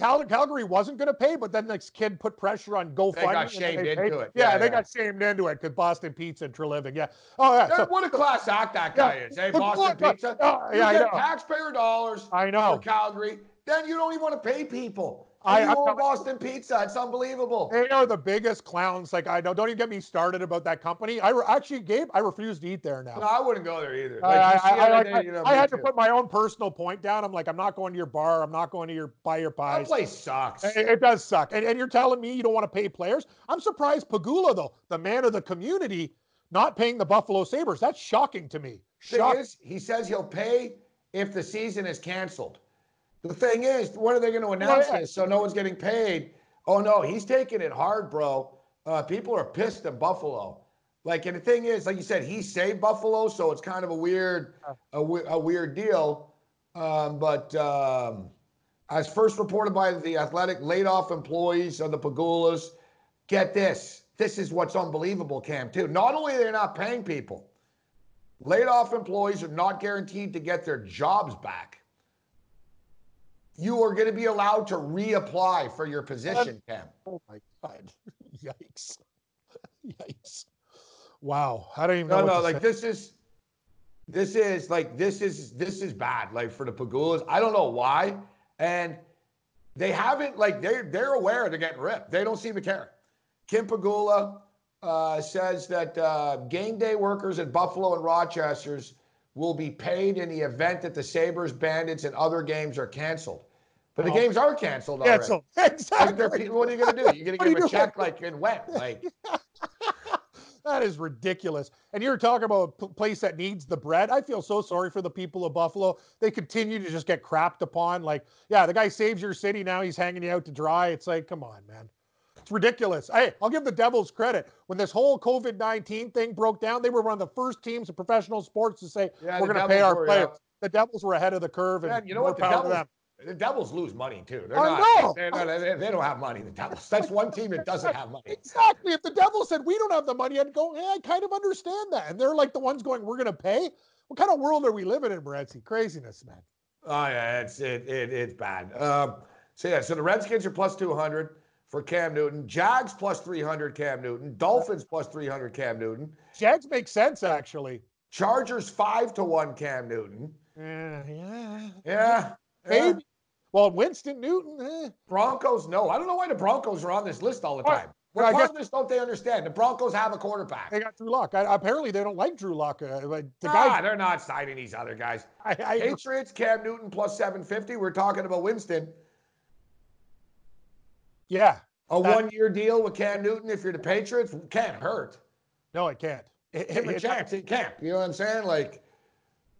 Cal- Calgary wasn't going to pay, but then this kid put pressure on GoFundMe. They got shamed they into it. Yeah, yeah, they yeah. got shamed into it because Boston Pizza and Treliving. Yeah. Oh, yeah. So, what a class act that guy yeah. is. Hey, Boston Pizza. Uh, yeah, you get taxpayer dollars I know. for Calgary. Then you don't even want to pay people. I, you own Boston Pizza. It's unbelievable. They are the biggest clowns. Like I know. Don't even get me started about that company. I re- actually, Gabe, I refuse to eat there now. No, I wouldn't go there either. Like, I, I, day, you know, I had too. to put my own personal point down. I'm like, I'm not going to your bar. I'm not going to your buy your pies. That place sucks. It, it does suck. And, and you're telling me you don't want to pay players? I'm surprised. Pegula though, the man of the community, not paying the Buffalo Sabres. That's shocking to me. Shocking. Is, he says he'll pay if the season is canceled. The thing is, when are they going to announce yeah. this so no one's getting paid? Oh no, he's taking it hard, bro. Uh, people are pissed at Buffalo. Like, and the thing is, like you said, he saved Buffalo, so it's kind of a weird, a, a weird deal. Um, but um, as first reported by the Athletic, laid off employees of the Pegulas. Get this, this is what's unbelievable, Cam. Too. Not only they're they not paying people, laid off employees are not guaranteed to get their jobs back you are going to be allowed to reapply for your position, Cam. Oh my God. Yikes. Yikes. Wow. I don't even know. No, no, like say. this is this is like this is this is bad, like for the Pegulas, I don't know why. And they haven't like they're they're aware they're getting ripped. They don't seem to care. Kim Pegula uh, says that uh, game day workers at Buffalo and Rochester's will be paid in the event that the Sabres, Bandits, and other games are canceled. But the games are canceled already. Cancel. Exactly. Like what are you going to do? You're going to give them a check like in wet. Like that is ridiculous. And you're talking about a place that needs the bread. I feel so sorry for the people of Buffalo. They continue to just get crapped upon. Like, yeah, the guy saves your city. Now he's hanging you out to dry. It's like, come on, man. It's ridiculous. Hey, I'll give the Devils credit. When this whole COVID 19 thing broke down, they were one of the first teams in professional sports to say, yeah, we're going to pay our players. The Devils were ahead of the curve. And you know what? The Devils, The Devils lose money too. They're I not. know. They're not they, they don't have money. The Devils. That's one team that doesn't have money. Exactly. If the devil said we don't have the money, I'd go, yeah, I kind of understand that. And they're like the ones going, we're going to pay. What kind of world are we living in, Morency? Craziness, man. Oh yeah, it's it, it it's bad. Um, so yeah, so the Redskins are plus two hundred for Cam Newton. Jags plus three hundred Cam Newton. Dolphins plus three hundred Cam Newton. Jags make sense, actually. Chargers five to one Cam Newton. Yeah. Yeah. yeah. Maybe. Well, Winston Newton, eh. Broncos, no. I don't know why the Broncos are on this list all the time. Well, What part guess- of this don't they understand? The Broncos have a quarterback. they got Drew Lock. apparently, they don't like Drew Lock. Uh, but the ah, guy, they're not signing these other guys. I, I, Patriots, Cam Newton plus 750. We're talking about Winston. yeah. A That- one year deal with Cam Newton if you're the Patriots can't hurt. No, it can't. It- Give him a it- chance. It can't. You know what I'm saying? Like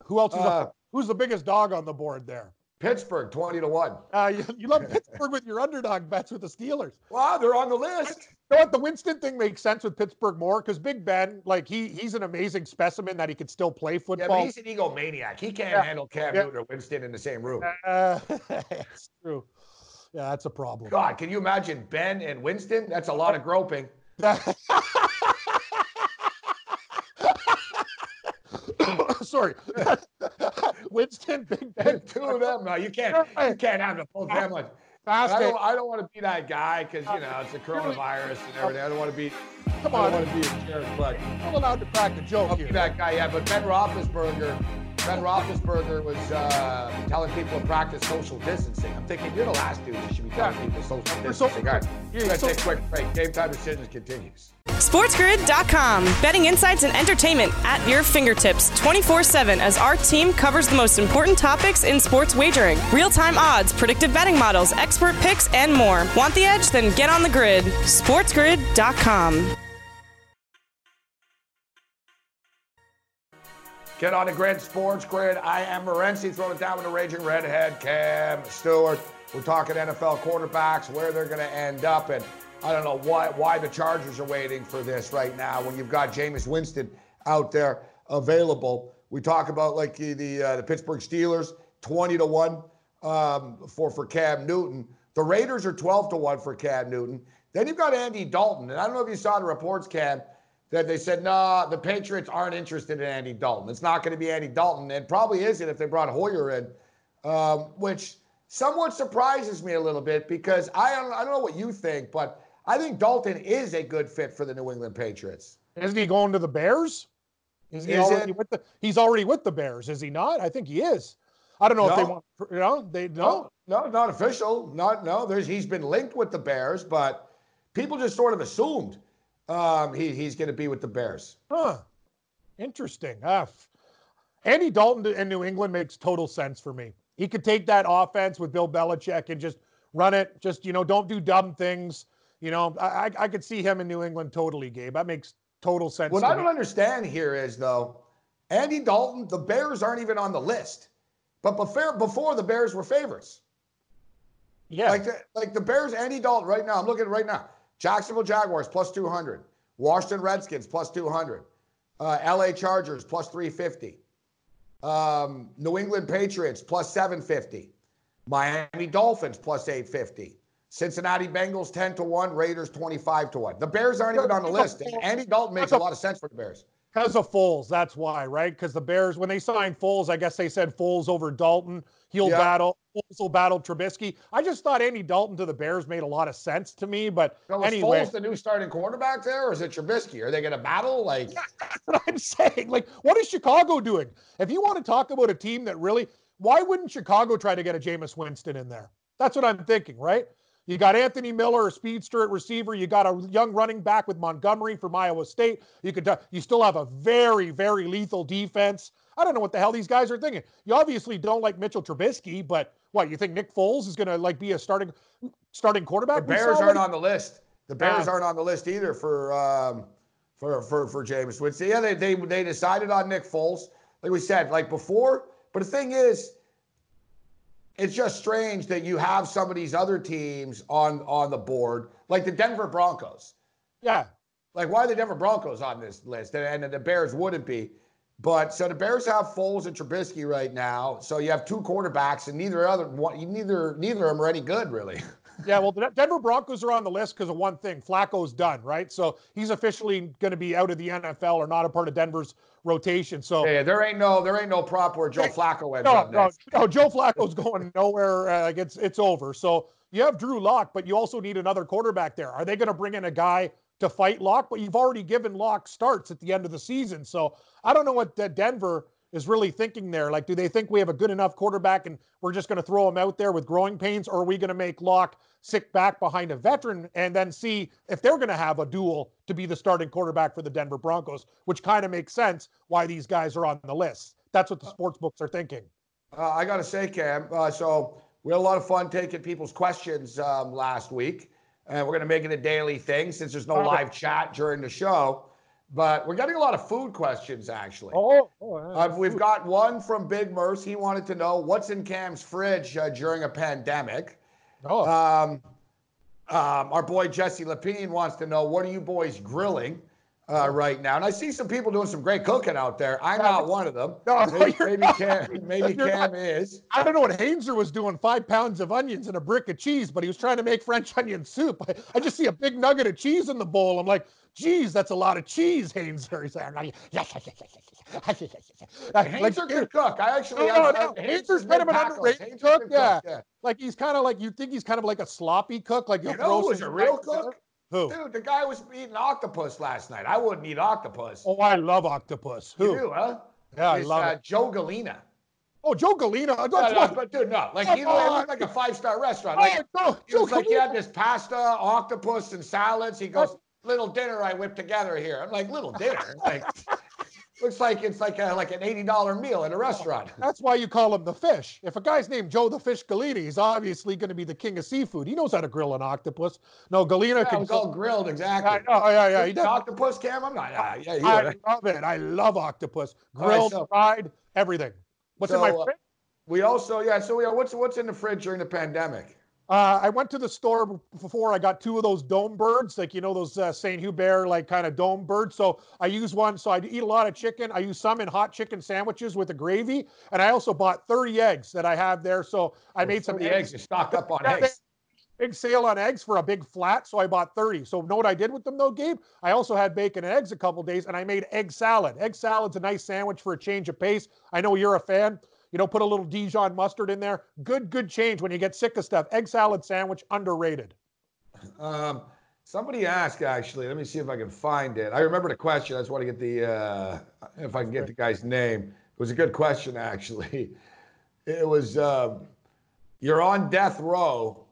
Who else is Uh? Who's the biggest dog on the board there? Pittsburgh, 20 to 1. Uh, you, you love Pittsburgh with your underdog bets with the Steelers. Wow, they're on the list. You know what? The Winston thing makes sense with Pittsburgh more because Big Ben, like he he's an amazing specimen that he could still play football. Yeah, but he's an egomaniac. He can't Yeah. handle Cam Yeah. Newton or Winston in the same room. Uh, it's true. Yeah, that's a problem. God, can you imagine Ben and Winston? That's a lot of groping. Sorry, Winston, Big Ben, Two of them. No, you can't. You can't have the full family. I don't. I don't want to be that guy because you know it's a coronavirus and everything. I don't want to be. Come I on, don't want to be a jerk, but I'm allowed to crack a joke I'll be that guy. Yeah, but Ben Roethlisberger. Ben Roethlisberger was uh, telling people to practice social distancing. I'm thinking you're the last dude that should be telling people social You're so- distancing. All right, you're we're gonna so- take a quick break. Game time decisions continues. SportsGrid.com. Betting insights and entertainment at your fingertips 24 7 as our team covers the most important topics in sports wagering real time odds, predictive betting models, expert picks, and more. Want the edge? Then get on the grid. SportsGrid.com. Get on the grid, sports grid. I am Morency throwing it down with the raging redhead, Cam Stewart. We're talking NFL quarterbacks, where they're going to end up, and I don't know why why the Chargers are waiting for this right now when you've got Jameis Winston out there available. We talk about like the the, uh, the Pittsburgh Steelers, twenty to one um, for for Cam Newton. The Raiders are twelve to one for Cam Newton. Then you've got Andy Dalton, and I don't know if you saw the reports, Cam that they said, no, the Patriots aren't interested in Andy Dalton. It's not going to be Andy Dalton. It probably isn't if they brought Hoyer in, um, which somewhat surprises me a little bit because I don't, I don't know what you think, but I think Dalton is a good fit for the New England Patriots. Isn't he going to the Bears? Is he Is already it? with the? He's already with the Bears, is he not? I think he is. I don't know if they want. You know, they no. No, no, not official. Not no. There's he's been linked with the Bears, but people just sort of assumed um, he, he's going to be with the Bears. Huh. Interesting. F- Andy Dalton in New England makes total sense for me. He could take that offense with Bill Belichick and just run it. Just you know, don't do dumb things. You know, I I, I could see him in New England totally, Gabe. That makes total sense. What to I me. don't understand here is though, Andy Dalton, the Bears aren't even on the list, but before before the Bears were favorites. yeah, Like the, like the Bears, Andy Dalton right now. I'm looking right now. Jacksonville Jaguars plus 200, Washington Redskins plus 200, uh, L.A. Chargers plus 350, um, New England Patriots plus 750, Miami Dolphins plus 850. Cincinnati Bengals 10 to 1, Raiders 25 to 1. The Bears aren't even on the list. Andy Dalton makes a lot of sense for the Bears. Because of Foles, that's why, right? Because the Bears, when they signed Foles, I guess they said Foles over Dalton. He'll Yeah. battle. Foles will battle Trubisky. I just thought Andy Dalton to the Bears made a lot of sense to me. But So is anyway, Foles the new starting quarterback there, or is it Trubisky? Are they going to battle? Like, that's what I'm saying. Like, what is Chicago doing? If you want to talk about a team that really, why wouldn't Chicago try to get a Jameis Winston in there? That's what I'm thinking, right? You got Anthony Miller, a speedster at receiver. You got a young running back with Montgomery from Iowa State. You could, you still have a very, very lethal defense. I don't know what the hell these guys are thinking. You obviously don't like Mitchell Trubisky, but what you think Nick Foles is going to like be a starting starting quarterback? The Bears aren't on the list. The Bears Yeah. aren't on the list either for um, for for for Jameis Winston. Yeah, they they they decided on Nick Foles, like we said, like before. But the thing is, it's just strange that you have some of these other teams on on the board, like the Denver Broncos. Yeah, Like, why are the Denver Broncos on this list? And, and the Bears wouldn't be. But so the Bears have Foles and Trubisky right now. So you have two quarterbacks, and neither other one, neither neither of them are any good, really. Yeah, well, the Denver Broncos are on the list because of one thing: Flacco's done, right? So he's officially going to be out of the NFL or not a part of Denver's rotation. So yeah, there ain't no there ain't no prop where Joe Flacco ends no, up no, next. no, Joe Flacco's going nowhere. Uh, like it's it's over. So you have Drew Lock, but you also need another quarterback there. Are they going to bring in a guy to fight Lock? But you've already given Lock starts at the end of the season. So I don't know what uh, Denver is really thinking there. Like, do they think we have a good enough quarterback and we're just going to throw him out there with growing pains, or are we going to make Lock sit back behind a veteran and then see if they're going to have a duel to be the starting quarterback for the Denver Broncos, which kind of makes sense why these guys are on the list. That's what the sports books are thinking. Uh, I got to say, Cam, uh, so we had a lot of fun taking people's questions um, last week, and we're going to make it a daily thing since there's no live chat during the show. But we're getting a lot of food questions, actually. Oh, oh uh, we've got one from Big Merce. He wanted to know what's in Cam's fridge uh, during a pandemic. Oh. Um, um, our boy Jesse Lapine wants to know what are you boys grilling uh, right now? And I see some people doing some great cooking out there. I'm not one of them. No, maybe, maybe Cam, maybe Cam is. I don't know what Hainzer was doing. Five pounds of onions and a brick of cheese, but he was trying to make French onion soup. I, I just see a big nugget of cheese in the bowl. I'm like, geez, that's a lot of cheese, Hainzer. He's like, yes, yes, yes, yes, yes. Hainzer can cook. I actually, no, I, no, I, Hainzer's kind of an underrated cook. Yeah. yeah. Like he's kind of like you think he's kind of like a sloppy cook. Like you know, who was a real cook. Who? Dude, the guy was eating octopus last night. I wouldn't eat octopus. Oh, I love octopus. Who? You do, huh? Yeah, I love uh, it. Joe Galena. Oh, Joe Galena. That's no, no, but dude, no. Like he looked like a five-star restaurant. Like, oh, it was like he had this pasta, octopus, and salads. He goes, little dinner I whipped together here. I'm like, little dinner? Like looks like it's like a, like an $80 meal at a restaurant. That's why you call him the fish. If a guy's named Joe the Fish Galena, he's obviously going to be the king of seafood. He knows how to grill an octopus. No, Galena yeah, can. It's all grilled, exactly. I know, yeah, yeah. He does. Octopus, Cam? I'm not. Uh, yeah, I love it. I love octopus. Grilled, right, so, fried, everything. What's so, in my fridge? Uh, we also, yeah. So, yeah, what's what's in the fridge during the pandemic? Uh, I went to the store before. I got two of those dome birds, like you know those uh, Saint Hubert like kind of dome birds. So I use one. So I eat a lot of chicken. I use some in hot chicken sandwiches with the gravy, and I also bought 30 eggs that I have there. So I made some eggs. eggs. You stocked up on eggs. Big sale on eggs for a big flat, so I bought 30. So know what I did with them though, Gabe? I also had bacon and eggs a couple days, and I made egg salad. Egg salad's a nice sandwich for a change of pace. I know you're a fan. You know, put a little Dijon mustard in there. Good, good change when you get sick of stuff. Egg salad sandwich, underrated. Um, somebody asked actually. Let me see if I can find it. I remember the question. I just want to get the uh, if I can get the guy's name. It was a good question actually. It was um, you're on death row.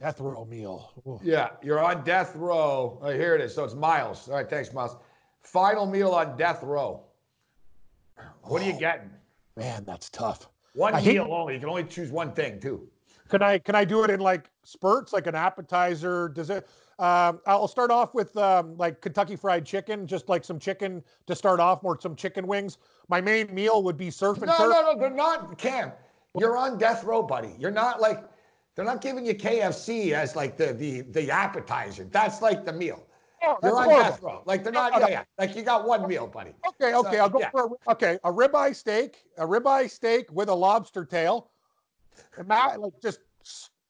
Death row meal. Ooh. Yeah, you're on death row. Oh, here it is. So it's Miles. All right, thanks, Miles. Final meal on death row. What are you getting? Man, that's tough. One I meal hate, only. You can only choose one thing too. Can I can I do it in like spurts, like an appetizer? Does it? Um, I'll start off with um, like Kentucky Fried Chicken, just like some chicken to start off, more some chicken wings. My main meal would be surf and no, turf. No, no, they're not. Cam, you're on death row, buddy. You're not like they're not giving you KFC as like the the the appetizer. That's like the meal. Oh, You're on death row. Like they're not. Yeah, yeah. Like you got one meal, buddy. Okay, okay. So, I'll go yeah. for a, okay a ribeye steak, a ribeye steak with a lobster tail, like just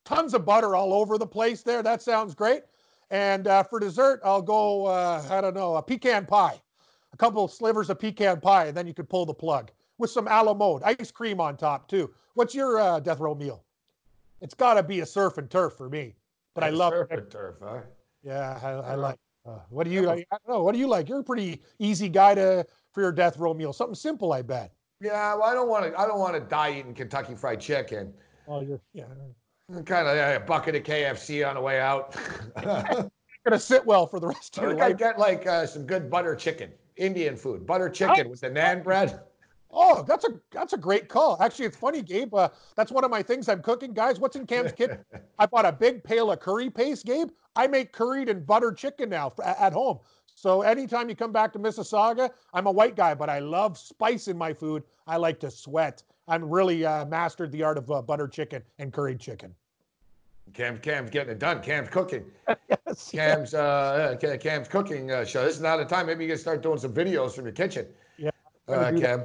tons of butter all over the place. There, that sounds great. And uh, for dessert, I'll go. Uh, I don't know, a pecan pie, a couple of slivers of pecan pie, and then you could pull the plug with some a la mode, ice cream on top too. What's your uh, death row meal? It's got to be a surf and turf for me. But I love surf and turf. Huh? Yeah, I, I like. Uh, what do you like? I don't know. What do you like? You're a pretty easy guy to for your death row meal. Something simple, I bet. Yeah, well, I don't want to. I don't want to die eating Kentucky Fried Chicken. Oh, you're yeah. Kind of yeah, a bucket of KFC on the way out. gonna sit well for the rest of your life. I get like uh, some good butter chicken, Indian food, butter chicken oh. with the naan bread. Oh, that's a that's a great call. Actually, it's funny, Gabe. Uh, that's one of my things I'm cooking, guys. What's in Cam's kitchen? I bought a big pail of curry paste, Gabe. I make curried and butter chicken now at home. So anytime you come back to Mississauga, I'm a white guy, but I love spice in my food. I like to sweat. I'm really uh, mastered the art of uh, butter chicken and curried chicken. Cam, Cam's getting it done. Cam's cooking. yes, Cam's uh, Cam's cooking uh, show. This is not a time. Maybe you can start doing some videos from your kitchen. Yeah. uh, Cam. Yeah,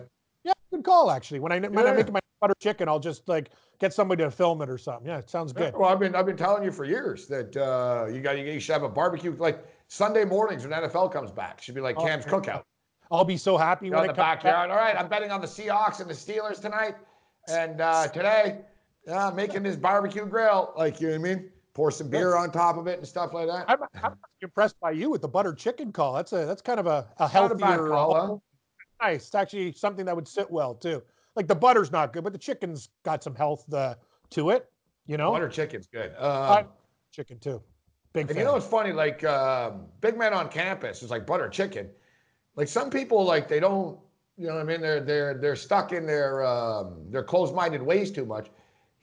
good call actually. When I when Yeah. I'm making my butter chicken, I'll just like get somebody to film it or something. Yeah, it sounds good. Well, I've been I've been telling you for years that uh, you got you should have a barbecue like Sunday mornings when NFL comes back. Should be like Oh, Cam's cookout. I'll be so happy You're when in the comes back. backyard. All right, I'm betting on the Seahawks and the Steelers tonight. And uh, today, uh, making this barbecue grill, like you know what I mean? Pour some beer on top of it and stuff like that. I'm, I'm impressed by you with the butter chicken call. That's a that's kind of a, a Not a healthier. call, huh? Nice. It's actually something that would sit well too. Like the butter's not good, but the chicken's got some health uh, to it. You know, Butter chicken's good. Um, chicken too. Big and fan. you know what's funny? Like um, big men on campus is like butter chicken. Like some people, like they don't, you know what I mean? They're they're they're stuck in their um, their closed-minded ways too much.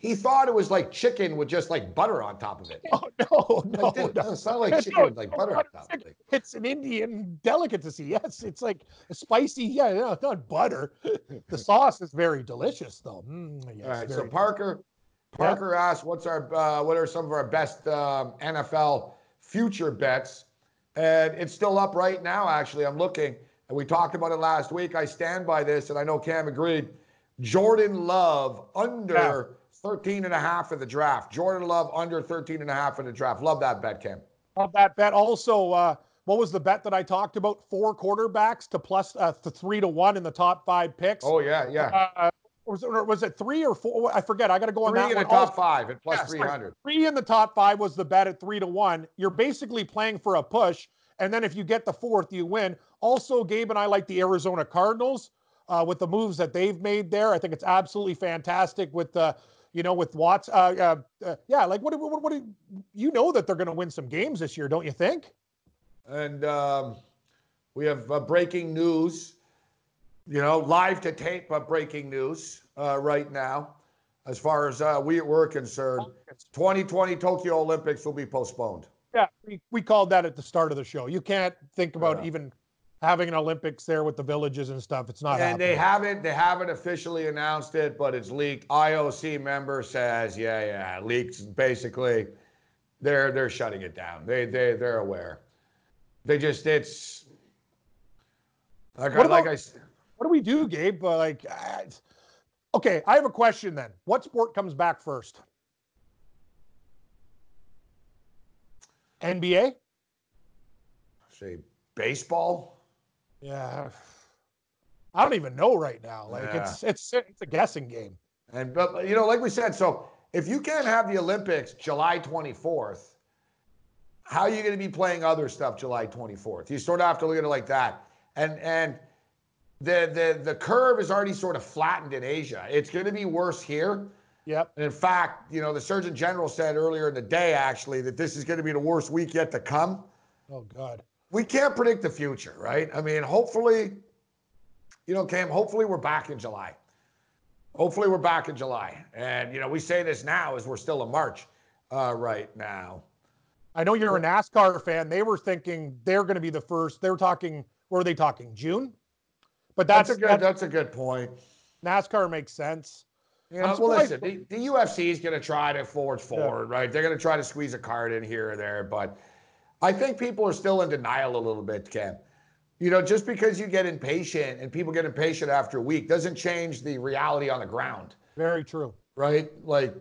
He thought it was like chicken with just like butter on top of it. oh no, no, Like, dude, no. no, it's not like No, chicken with no, like butter on top. of it. It's an Indian delicacy. Yes, it's like spicy. Yeah, no, it's not butter. The sauce is very delicious, though. Mm, yes, All right. So. Parker, Parker asked, "What's our uh, what are some of our best um, NFL future bets?" And it's still up right now. Actually, I'm looking, and we talked about it last week. I stand by this, and I know Cam agreed. Jordan Love under 13 and a half in the draft. Jordan Love under 13 and a half in the draft. Love that bet, Cam. Love that bet. Also, uh, what was the bet that I talked about? Four quarterbacks to plus uh, th- three to one in the top five picks. Oh yeah, yeah. Uh, was, it, was it three or four? I forget. I got to go on Three that in the one. top Also, five at plus Yeah, sorry. 300. three in the top five was the bet at three to one. You're basically playing for a push, and then if you get the fourth, you win. Also, Gabe and I like the Arizona Cardinals uh, with the moves that they've made there. I think it's absolutely fantastic with the. You know, with Watts, uh, uh, uh, yeah, like what, what, what, do- you know that they're going to win some games this year, don't you think? And um, we have uh, breaking news, you know, live to tape, but breaking news uh, right now. As far as uh, we we're concerned, 2020 Tokyo Olympics will be postponed. Yeah, we, we called that at the start of the show. You can't think about Yeah. even having an Olympics there with the villages and stuff. It's not and they haven't they haven't officially announced it, but it's leaked. IOC member says, yeah, yeah, leaks. Basically, they're they're shutting it down. They they they're aware. They just it's like I, What like about- I s- What do we do, Gabe? Uh, like, uh, okay, I have a question then. What sport comes back first? NBA? say baseball. Yeah. I don't even know right now. Like it's it's it's a guessing game. And but you know, like we said, so if you can't have the Olympics July 24th, how are you going to be playing other stuff July 24th? You sort of have to look at it like that. And and the the the curve is already sort of flattened in Asia. It's going to be worse here. Yep. And in fact, you know, the Surgeon General said earlier in the day actually that this is going to be the worst week yet to come. Oh God. We can't predict the future, right? I mean, hopefully, you know, Cam, hopefully we're back in July. Hopefully we're back in July. And, you know, we say this now as we're still in March uh, right now. I know you're a NASCAR fan. They were thinking they're going to be the first. They were talking. Were they talking June? But That's, that's, a good that's that's a good point. NASCAR makes sense. You know, well, listen, the, the UFC is going to try to forge forward, right? They're going to try to squeeze a card in here or there, but I think people are still in denial a little bit, Cam. You know, just because you get impatient and people get impatient after a week doesn't change the reality on the ground. Very true. right? Like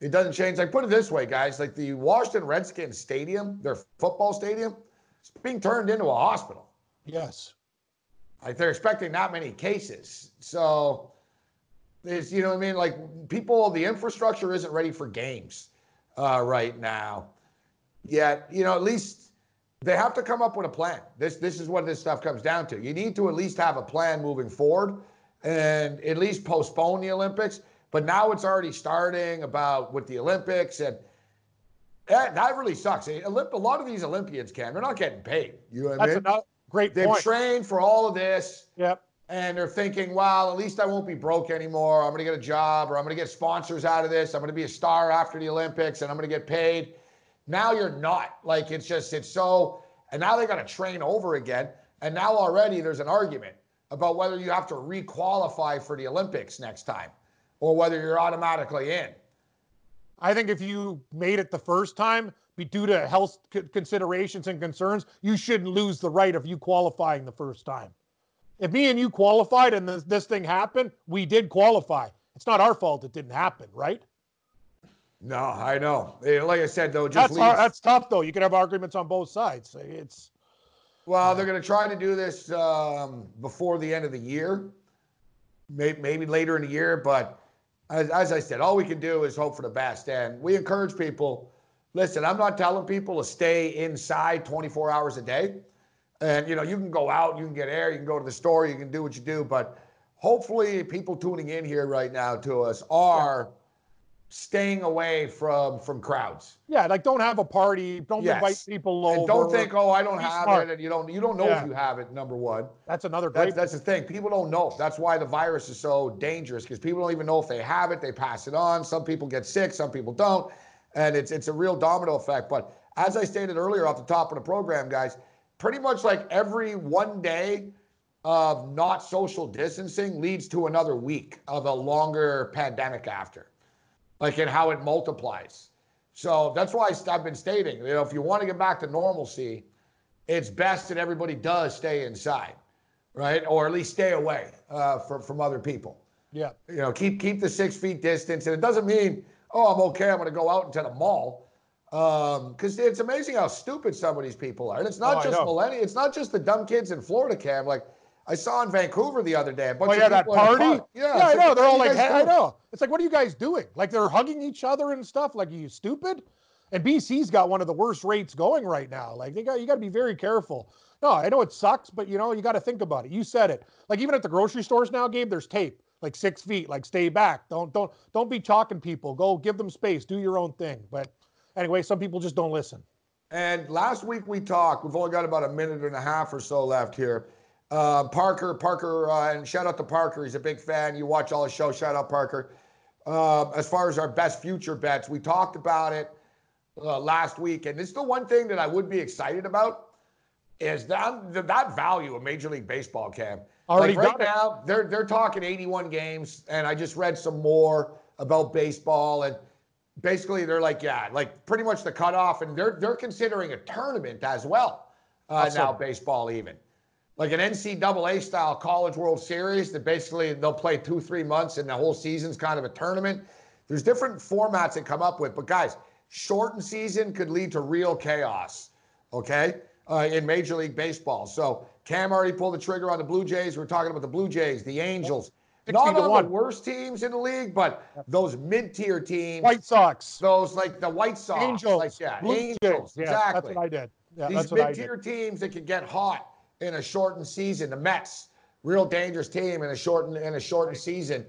it doesn't change. Like put it this way, guys. Like the Washington Redskins stadium, their football stadium, it's being turned into a hospital. Yes. Like they're expecting not many cases. So there's, you know what I mean? Like people, the infrastructure isn't ready for games uh, right now. Yet, you know, at least they have to come up with a plan. This this is what this stuff comes down to. You need to at least have a plan moving forward and at least postpone the Olympics. But now it's already starting about with the Olympics and that, that really sucks. Eh, a a lot of these Olympians, Cam, they're not getting paid. You know what I That's mean? another great They've point. trained for all of this Yep. and they're thinking, well, at least I won't be broke anymore. I'm going to get a job or I'm going to get sponsors out of this. I'm going to be a star after the Olympics and I'm going to get paid. Now you're not. Like it's just, it's so, and now they got to train over again. And now already there's an argument about whether you have to requalify for the Olympics next time or whether you're automatically in. I think if you made it the first time, due to health considerations and concerns, you shouldn't lose the right of you qualifying the first time. if me and you qualified and this, this thing happened, we did qualify. It's not our fault it didn't happen, right? No, I know. Like I said, though, just That's hard, that's tough though. You can have arguments on both sides. It's well, they're going to try to do this um, before the end of the year, maybe, maybe later in the year. But as, as I said, all we can do is hope for the best. And we encourage people. Listen, I'm not telling people to stay inside 24 hours a day. And you know, you can go out, you can get air, you can go to the store, you can do what you do. But hopefully, people tuning in here right now to us are staying away from from crowds. yeah, like don't have a party, don't Yes. invite people over. And don't think, oh, I don't Be have smart. it, and you don't you don't know Yeah. if you have it. Number one, that's another that's great. that's the thing. People don't know. That's why the virus is so dangerous because people don't even know if they have it. They pass it on. Some people get sick, some people don't, and it's it's a real domino effect. But as I stated earlier off the top of the program, guys, pretty much like every one day of not social distancing leads to another week of a longer pandemic after, like in how it multiplies. So that's why I've been stating, you know, if you want to get back to normalcy, it's best that everybody does stay inside, right? Or at least stay away uh, from from other people. yeah, You know, keep keep the six feet distance, and it doesn't mean, oh, I'm okay. I'm going to go out into the mall, because it's amazing how stupid some of these people are. And it's not Oh, just millennials. It's not just the dumb kids in Florida, Cam. Like I saw in Vancouver the other day, a bunch Oh of yeah, that people in a party. park. Yeah, I know. They're all like, hey, I know. It's like, what are you guys doing? Like they're hugging each other and stuff. Like, are you stupid? And BC's got one of the worst rates going right now. Like, they got you got to be very careful. No, I know it sucks, but you know you got to think about it. You said it. Like even at the grocery stores now, Gabe, there's tape, like six feet. Like stay back. Don't don't don't be talking people. Go give them space. Do your own thing. But anyway, some people just don't listen. And last week we talked. We've only got about a minute and a half or so left here. Uh, Parker, Parker, uh, and shout out to Parker. He's a big fan. You watch all the show. Shout out Parker. Uh, as far as our best future bets, we talked about it uh, last week, and is the one thing that I would be excited about is that that value of Major League Baseball, Cam. Already like right now, they're they're talking 81 games, and I just read some more about baseball, and basically they're like, yeah, like pretty much the cutoff, and they're they're considering a tournament as well uh, Awesome. now, baseball even. Like an NCAA style college World Series that basically they'll play two, three months and the whole season's kind of a tournament. There's different formats that come up with, but guys, shortened season could lead to real chaos, okay, uh, in Major League Baseball. So Cam already pulled the trigger on the Blue Jays. We're talking about the Blue Jays, the Angels. 60 Not one. the worst teams in the league, but those mid-tier teams, White Sox, those like the White Sox, Angels, like yeah, Blue Angels, Jays. Yeah, exactly. that's what I did. Yeah, These that's what I did. mid-tier teams that can get hot in a shortened season. The Mets, real dangerous team in a shortened in a shortened season.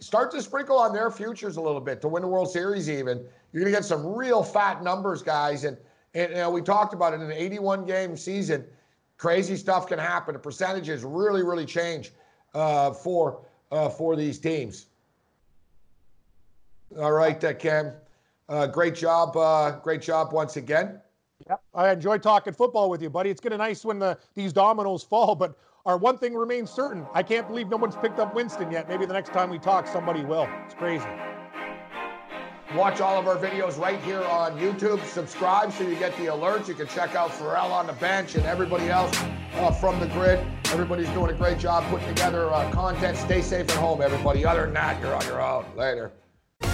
Start to sprinkle on their futures a little bit to win the World Series. Even you're going to get some real fat numbers, guys. And and you know, we talked about it in an 81 game season. Crazy stuff can happen. The percentages really, really change uh, for uh, for these teams. All right, uh, Ken. Uh, great job. Uh, great job once again. Yep. I enjoy talking football with you, buddy. It's kind of nice when the these dominoes fall, but our one thing remains certain. I can't believe no one's picked up Winston yet. Maybe the next time we talk, somebody will. It's crazy. Watch all of our videos right here on YouTube. Subscribe so you get the alerts. You can check out Ferrall on the bench and everybody else uh, from the grid. Everybody's doing a great job putting together uh, content. Stay safe at home, everybody. Other than that, you're on your own. Later.